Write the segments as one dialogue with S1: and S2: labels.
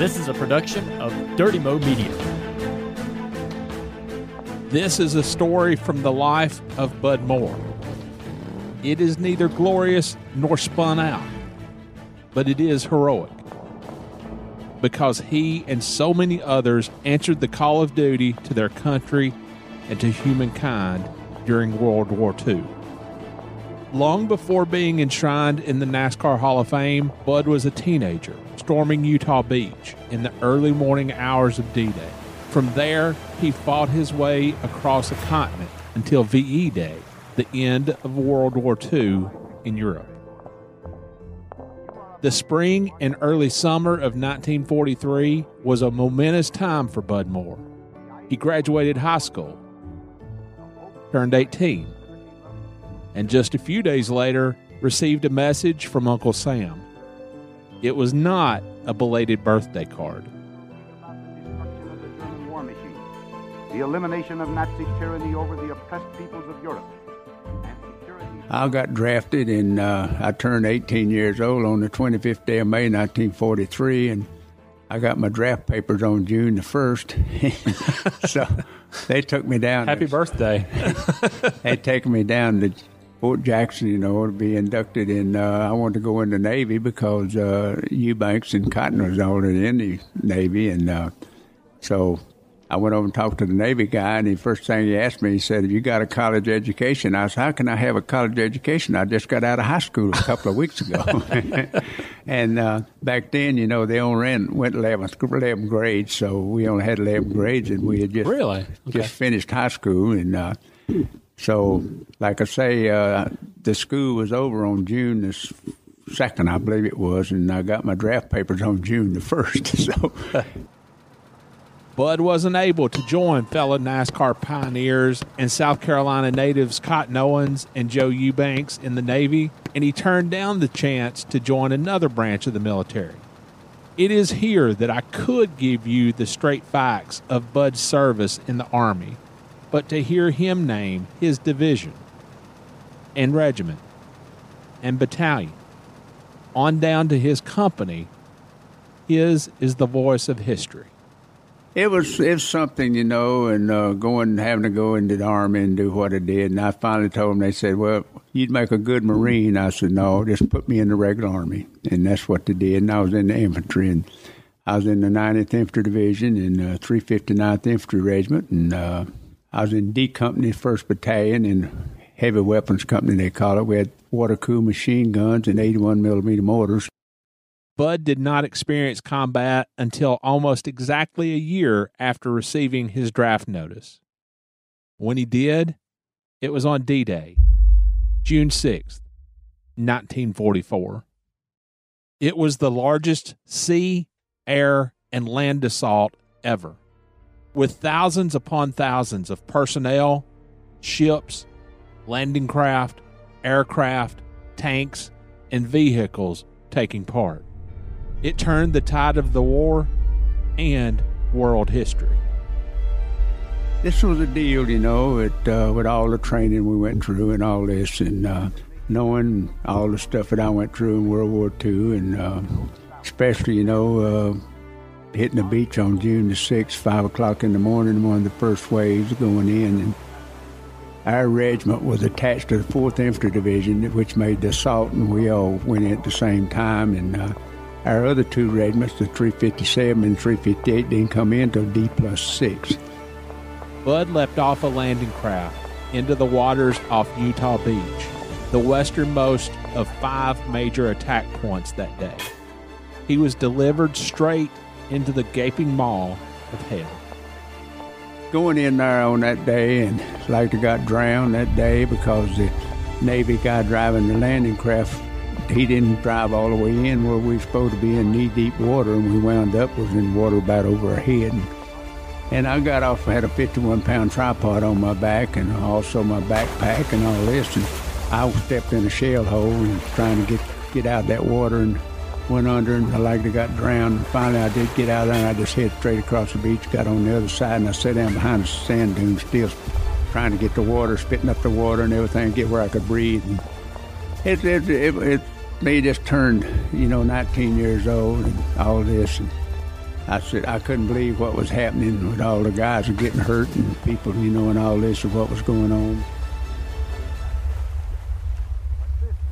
S1: This is a production of Dirty Mo Media.
S2: This is a story from the life of Bud Moore. It is neither glorious nor spun out, but it is heroic because he and so many others answered the call of duty to their country and to humankind during World War II. Long before being enshrined in the NASCAR Hall of Fame, Bud was a teenager storming Utah Beach in the early morning hours of D Day. From there, he fought his way across a continent until VE Day, the end of World War II in Europe. The spring and early summer of 1943 was a momentous time for Bud Moore. He graduated high school, turned 18, and just a few days later received a message from Uncle Sam. It was not a belated birthday card.
S3: The elimination of Nazi tyranny over the oppressed peoples of Europe.
S4: I got drafted and uh, I turned 18 years old on the 25th day of May 1943, and I got my draft papers on June the 1st. so they took me down.
S1: Happy birthday.
S4: they taken me down to Fort Jackson, you know, to be inducted in. Uh, I wanted to go in the Navy because uh, Eubanks and Cotton was already in the Navy, and uh, so I went over and talked to the Navy guy, and the first thing he asked me, he said, "Have you got a college education?" I said, "How can I have a college education? I just got out of high school a couple of weeks ago." and uh, back then, you know, they only ran went 11th, 11th grade, so we only had 11 grades, and we had just
S1: really okay.
S4: just finished high school, and uh, so, like I say, uh, the school was over on June the second, I believe it was, and I got my draft papers on June the first. So.
S2: Bud wasn't able to join fellow NASCAR pioneers and South Carolina natives Cotton Owens and Joe Eubanks in the Navy, and he turned down the chance to join another branch of the military. It is here that I could give you the straight facts of Bud's service in the Army, but to hear him name his division and regiment and battalion on down to his company, his is the voice of history.
S4: It was it's something, you know, and uh, going having to go into the army and do what I did. And I finally told them. They said, "Well, you'd make a good marine." I said, "No, just put me in the regular army," and that's what they did. And I was in the infantry, and I was in the 90th Infantry Division and uh, 359th Infantry Regiment, and uh, I was in D Company, First Battalion, and Heavy Weapons Company. They call it. We had water cooled machine guns and 81 millimeter mortars.
S2: Bud did not experience combat until almost exactly a year after receiving his draft notice. When he did, it was on D Day, June 6th, 1944. It was the largest sea, air, and land assault ever, with thousands upon thousands of personnel, ships, landing craft, aircraft, tanks, and vehicles taking part. It turned the tide of the war and world history.
S4: This was a deal, you know, it, uh, with all the training we went through and all this, and uh, knowing all the stuff that I went through in World War II, and uh, especially, you know, uh, hitting the beach on June the 6th, 5 o'clock in the morning, one of the first waves going in. And our regiment was attached to the 4th Infantry Division, which made the assault, and we all went in at the same time. And uh, our other two regiments, the 357 and 358, didn't come in until D plus 6.
S2: Bud left off a landing craft into the waters off Utah Beach, the westernmost of five major attack points that day. He was delivered straight into the gaping maw of hell.
S4: Going in there on that day, and like got drowned that day because the Navy guy driving the landing craft he didn't drive all the way in where we were supposed to be in knee deep water, and we wound up was in water about over our head. And, and I got off, I had a 51 pound tripod on my back and also my backpack and all this. And I stepped in a shell hole and trying to get, get out of that water and went under and I like got drowned. And finally I did get out of there and I just head straight across the beach, got on the other side and I sat down behind a sand dune still trying to get the water, spitting up the water and everything, get where I could breathe. And it, it, it, it just turned, you know, 19 years old and all this. And I said I couldn't believe what was happening with all the guys getting hurt and people, you know, and all this of what was going on.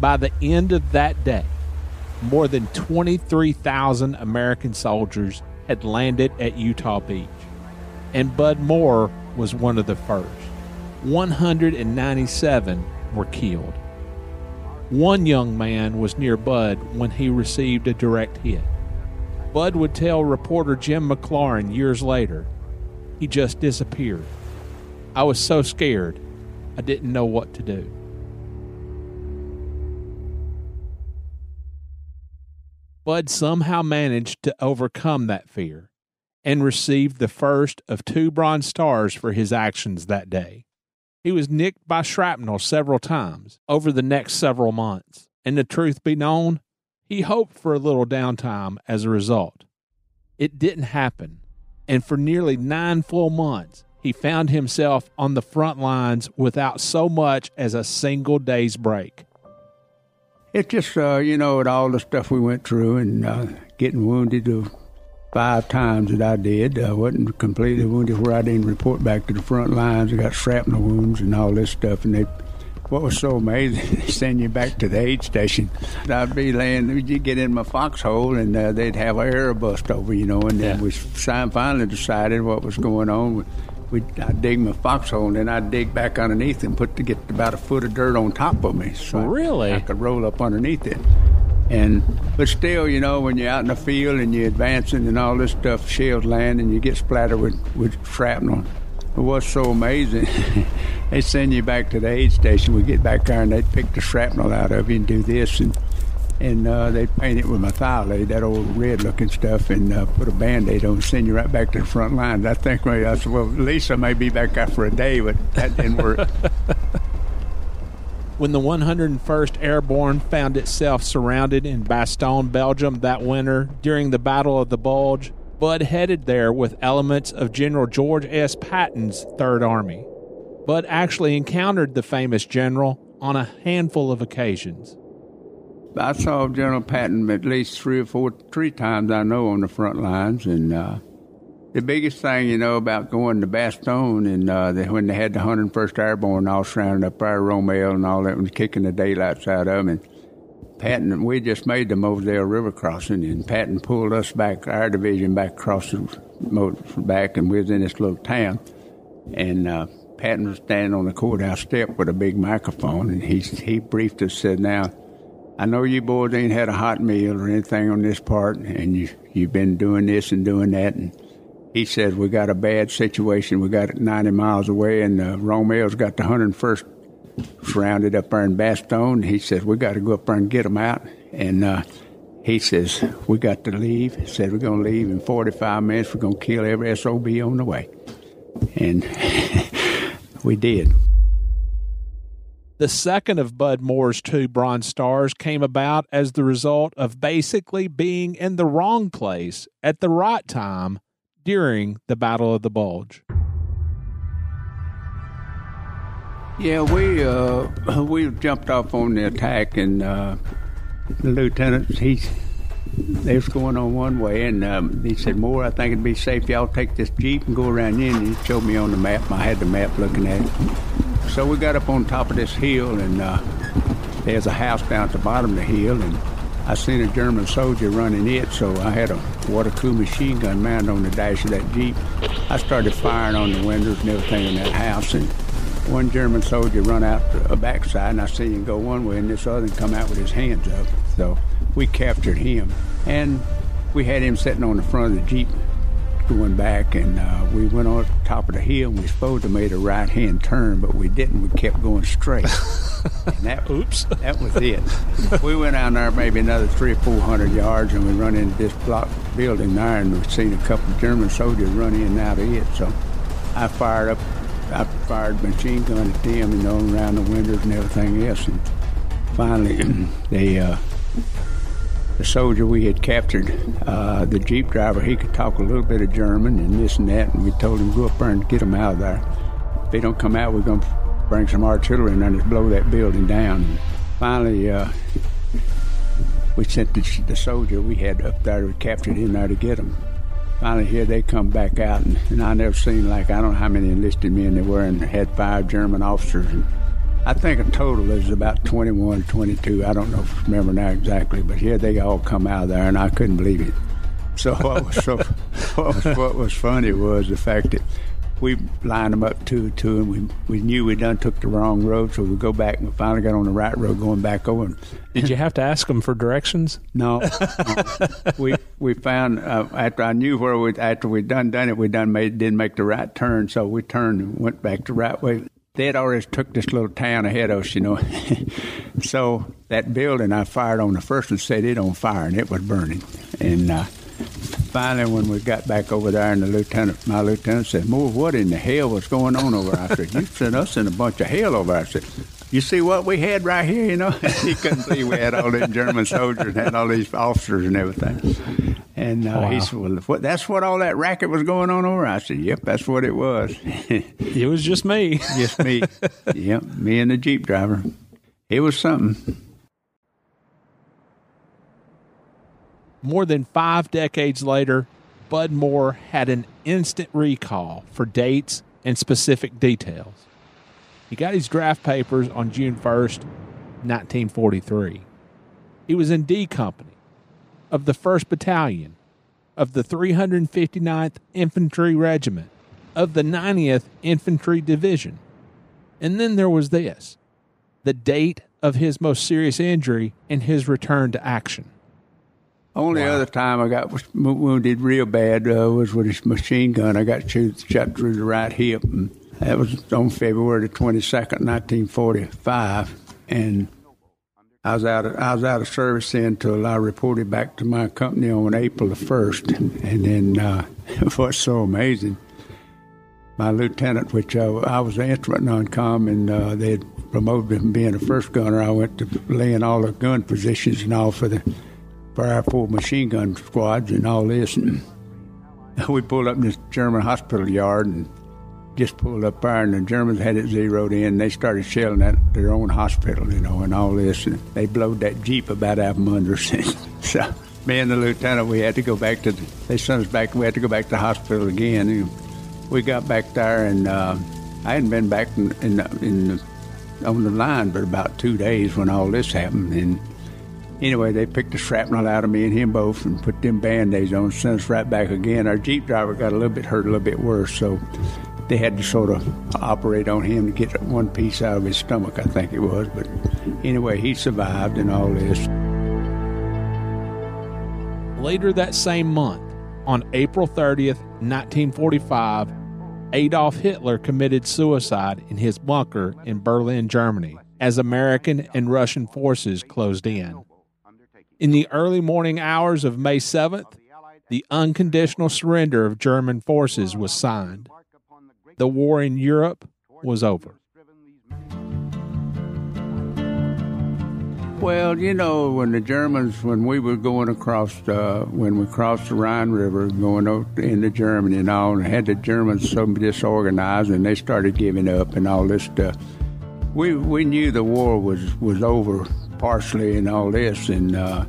S2: By the end of that day, more than 23,000 American soldiers had landed at Utah Beach, and Bud Moore was one of the first. 197 were killed. One young man was near Bud when he received a direct hit. Bud would tell reporter Jim McLaurin years later, he just disappeared. I was so scared, I didn't know what to do. Bud somehow managed to overcome that fear and received the first of two Bronze Stars for his actions that day. He was nicked by shrapnel several times over the next several months, and the truth be known, he hoped for a little downtime as a result. It didn't happen, and for nearly nine full months, he found himself on the front lines without so much as a single day's break.
S4: It's just, uh, you know, with all the stuff we went through and uh, getting wounded the five times that I did, I wasn't completely wounded where I didn't report back to the front lines. I got shrapnel wounds and all this stuff, and they what was so amazing, they send you back to the aid station. I'd be laying, you get in my foxhole, and uh, they'd have an air bust over, you know, and then
S2: Yeah.
S4: we finally decided what was going on. We, I'd dig my foxhole, and then I'd dig back underneath and put to get about a foot of dirt on top of me. So I-
S2: Really?
S4: I could roll up underneath it. And but still, you know, when you're out in the field and you're advancing and all this stuff, shells land and you get splattered with, with shrapnel. It was so amazing. they send you back to the aid station. We get back there and they'd pick the shrapnel out of you and do this and and uh, they'd paint it with Merthiolate, that old red looking stuff, and uh, put a band aid on and send you right back to the front lines. I think maybe I said, well, at least I may be back there for a day, but that didn't work.
S2: When the 101st Airborne found itself surrounded in Bastogne, Belgium that winter during the Battle of the Bulge, Bud headed there with elements of General George S. Patton's Third Army. Bud actually encountered the famous general on a handful of occasions.
S4: I saw General Patton at least three or four, three times I know on the front lines, and uh, the biggest thing you know about going to Bastogne and uh, the, when they had the 101st Airborne all surrounded up there, Rommel and all that, was kicking the daylights out of them. And Patton, we just made the Moselle River crossing, and Patton pulled us back, our division back across the back, and we was in this little town. And uh, Patton was standing on the courthouse step with a big microphone, and he he briefed us, said, "Now, I know you boys ain't had a hot meal or anything on this part, and you you've been doing this and doing that." And he said, "We got a bad situation. We got it 90 miles away, and uh, Rommel's got the 101st surrounded up there in Bastogne." He said, "We got to go up there and get them out." And uh, he says, "We got to leave." He said, "We're going to leave in 45 minutes. We're going to kill every SOB on the way," and we did.
S2: The second of Bud Moore's two Bronze Stars came about as the result of basically being in the wrong place at the right time during the Battle of the Bulge.
S4: Yeah, we uh, we jumped off on the attack, and uh, the lieutenant he they was going on one way, and um, he said, "Moore, I think it'd be safe y'all take this jeep and go around in." And he showed me on the map. I had the map looking at it. So we got up on top of this hill, and uh, there's a house down at the bottom of the hill, and I seen a German soldier running it. So I had a water cooled machine gun mounted on the dash of that jeep. I started firing on the windows and everything in that house, and one German soldier run out the backside, and I seen him go one way, and this other come out with his hands up. So we captured him, and we had him sitting on the front of the jeep, going back, and uh, we went on top of the hill. and We supposed to made a right hand turn, but we didn't. We kept going straight. and that,
S2: Oops.
S4: that was it. we went out there maybe another three or four hundred yards, and we run into this block building there, and we seen a couple of German soldiers run in and out of it. So I fired up, I fired machine gun at them, you know, around the windows and everything else, and finally they. Uh, the soldier we had captured, uh, the jeep driver, he could talk a little bit of German and this and that, and we told him go up there and get them out of there. If they don't come out, we're going to bring some artillery and then just blow that building down. And finally, uh, we sent the, the soldier we had up there, we captured him there to get him. finally here they come back out, and, and I never seen like I don't know how many enlisted men there were, and had five German officers. And I think a total is about 21, 22. I don't know, remember now exactly, but here they all come out of there, and I couldn't believe it. So what was so what was, what was funny was the fact that we lined them up two and two, and we we knew we done took the wrong road, so we go back and we finally got on the right road, going back over. And
S1: Did you have to ask them for directions?
S4: no, no. we we found uh, after I knew where we after we done done it, we done made didn't make the right turn, so we turned and went back the right way. They had already took this little town ahead of us, you know. so that building I fired on the first one set it on fire and it was burning. And uh, finally, when we got back over there, and the lieutenant, my lieutenant said, "Moore, what in the hell was going on over?" there?" I said, "You sent us in a bunch of hell over." there." I said. You see what we had right here, you know? he couldn't see we had all these German soldiers and had all these officers and everything. And uh, he said, well, what, that's what all that racket was going on over? I said, yep, that's what it was.
S1: It was just me.
S4: Just me. yep, me and the Jeep driver. It was something.
S2: More than five decades later, Bud Moore had an instant recall for dates and specific details. He got his draft papers on June 1st, 1943. He was in D Company of the 1st Battalion of the 359th Infantry Regiment of the 90th Infantry Division. And then there was this the date of his most serious injury and his return to action.
S4: Only other time I got wounded real bad uh, was with his machine gun. I got shoot, shot through the right hip. And that was on February the 22nd, 1945. And I was out of, I was out of service then until I reported back to my company on April the 1st. And then uh, what's so amazing, my lieutenant, which uh, I was an instrument non-com, and uh, they had promoted me from being a first gunner. I went to laying all the gun positions and all for the for our four machine gun squads and all this. And we pulled up in this German hospital yard and just pulled up there, and the Germans had it zeroed in. They started shelling at their own hospital, you know, and all this. And they blowed that Jeep about out from under us. so me and the lieutenant, we had to go back to, the, they sent us back, we had to go back to the hospital again. And we got back there, and uh, I hadn't been back in, in, in on the line but about two days when all this happened. And Anyway, they picked the shrapnel out of me and him both and put them band-aids on and sent us right back again. Our Jeep driver got a little bit hurt, a little bit worse, so they had to sort of operate on him to get one piece out of his stomach, I think it was. But anyway, he survived and all this.
S2: Later that same month, on April 30th, 1945, Adolf Hitler committed suicide in his bunker in Berlin, Germany, as American and Russian forces closed in. In the early morning hours of May 7th, the unconditional surrender of German forces was signed. The war in Europe was over.
S4: Well, you know, when the Germans, when we were going across, uh, when we crossed the Rhine River, going out into Germany and all, and had the Germans so disorganized, and they started giving up and all this stuff. We we knew the war was was over partially and all this, and uh,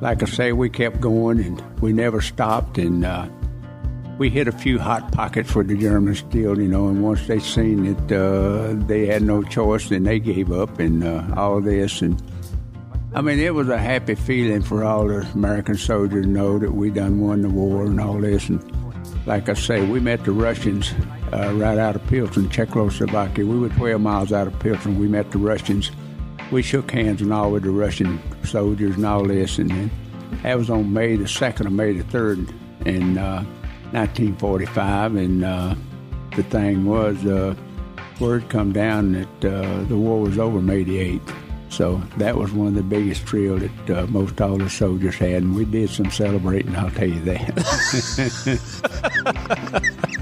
S4: like I say, we kept going and we never stopped, and uh, we hit a few hot pockets for the Germans still, you know. And once they seen that uh, they had no choice, then they gave up and uh, all this and. I mean, it was a happy feeling for all the American soldiers to know that we done won the war and all this. And like I say, we met the Russians uh, right out of Pilsen, Czechoslovakia. We were 12 miles out of Pilsen. We met the Russians. We shook hands and all with the Russian soldiers and all this. And then that was on May the 2nd or May the 3rd in uh, 1945. And uh, the thing was, uh, word come down that uh, the war was over May the 8th. So that was one of the biggest thrill that uh, most all the soldiers had, and we did some celebrating. I'll tell you that.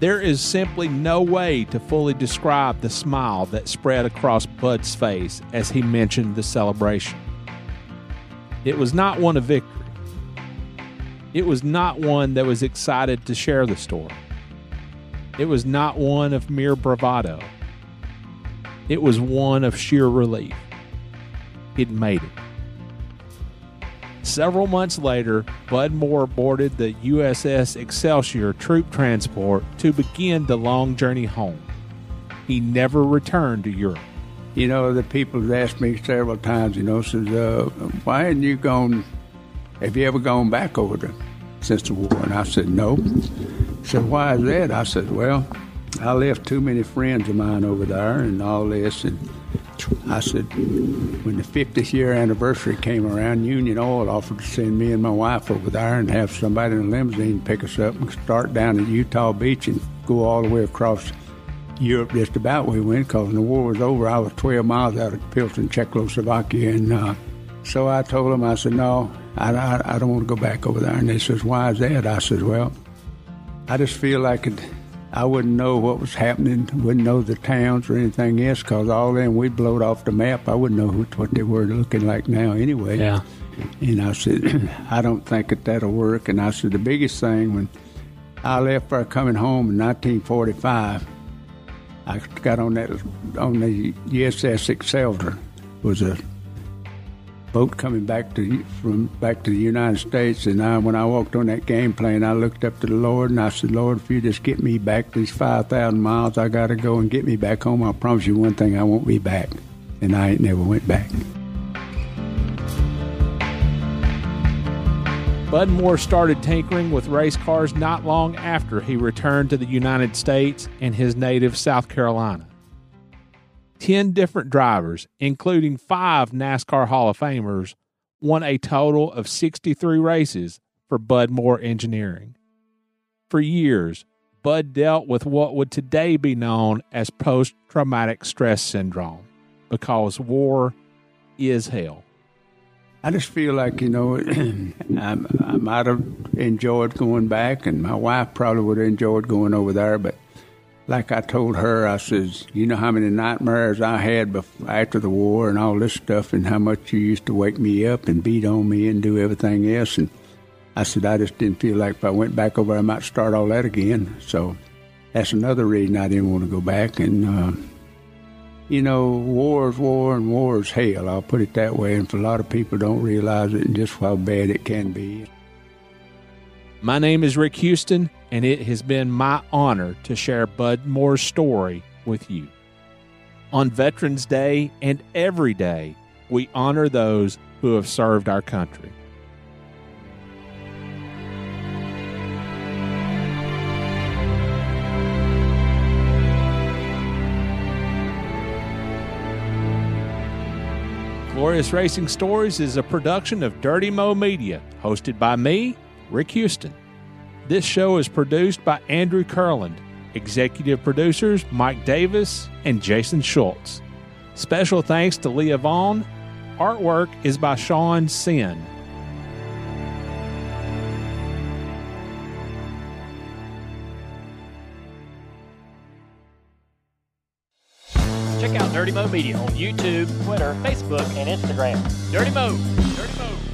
S2: There is simply no way to fully describe the smile that spread across Bud's face as he mentioned the celebration. It was not one of victory. It was not one that was excited to share the story. It was not one of mere bravado. It was one of sheer relief. He'd made it. Several months later, Bud Moore boarded the USS Excelsior troop transport to begin the long journey home. He never returned to Europe.
S4: You know, the people have asked me several times, you know, says, uh, why hadn't you gone, have you ever gone back over there since the war? And I said, no. He said, why is that? I said, well, I left too many friends of mine over there and all this, and I said, when the 50th year anniversary came around, Union Oil offered to send me and my wife over there and have somebody in a limousine pick us up and start down at Utah Beach and go all the way across Europe just about we went because when the war was over, I was 12 miles out of Pilsen, Czechoslovakia. And uh, so I told them, I said, no, I, I, I don't want to go back over there. And they says, why is that? I says, well, I just feel like it I wouldn't know what was happening, wouldn't know the towns or anything else, because all them we'd blowed off the map. I wouldn't know what, what they were looking like now anyway.
S1: Yeah.
S4: And I said, I don't think that that'll work. And I said, the biggest thing when I left for coming home in 1945, I got on that on the USS Excelsior was a boat coming back to from back to the United States. And I, when I walked on that game plane, I looked up to the Lord and I said, Lord, if you just get me back these five thousand miles, I got to go and get me back home. I promise you one thing: I won't be back. And I ain't never went back.
S2: Bud Moore started tinkering with race cars not long after he returned to the United States and his native South Carolina. 10 different drivers, including five NASCAR Hall of Famers, won a total of 63 races for Bud Moore Engineering. For years, Bud dealt with what would today be known as post traumatic stress syndrome because war is hell.
S4: I just feel like, you know, I, I might have enjoyed going back, and my wife probably would have enjoyed going over there, but like I told her, I says, you know how many nightmares I had before, after the war and all this stuff, and how much you used to wake me up and beat on me and do everything else. And I said, I just didn't feel like if I went back over, I might start all that again. So that's another reason I didn't want to go back. And uh, you know, war is war and war is hell. I'll put it that way. And for a lot of people, don't realize it and just how bad it can be.
S2: My name is Rick Houston, and it has been my honor to share Bud Moore's story with you. On Veterans Day and every day, we honor those who have served our country. Glorious Racing Stories is a production of Dirty Mo Media, hosted by me, Rick Houston. This show is produced by Andrew Kurland, executive producers Mike Davis and Jason Schultz. Special thanks to Leah Vaughn. Artwork is by Sean Sin.
S5: Check out Dirty Mo Media on YouTube, Twitter, Facebook, and Instagram. Dirty Mo! Dirty Mo!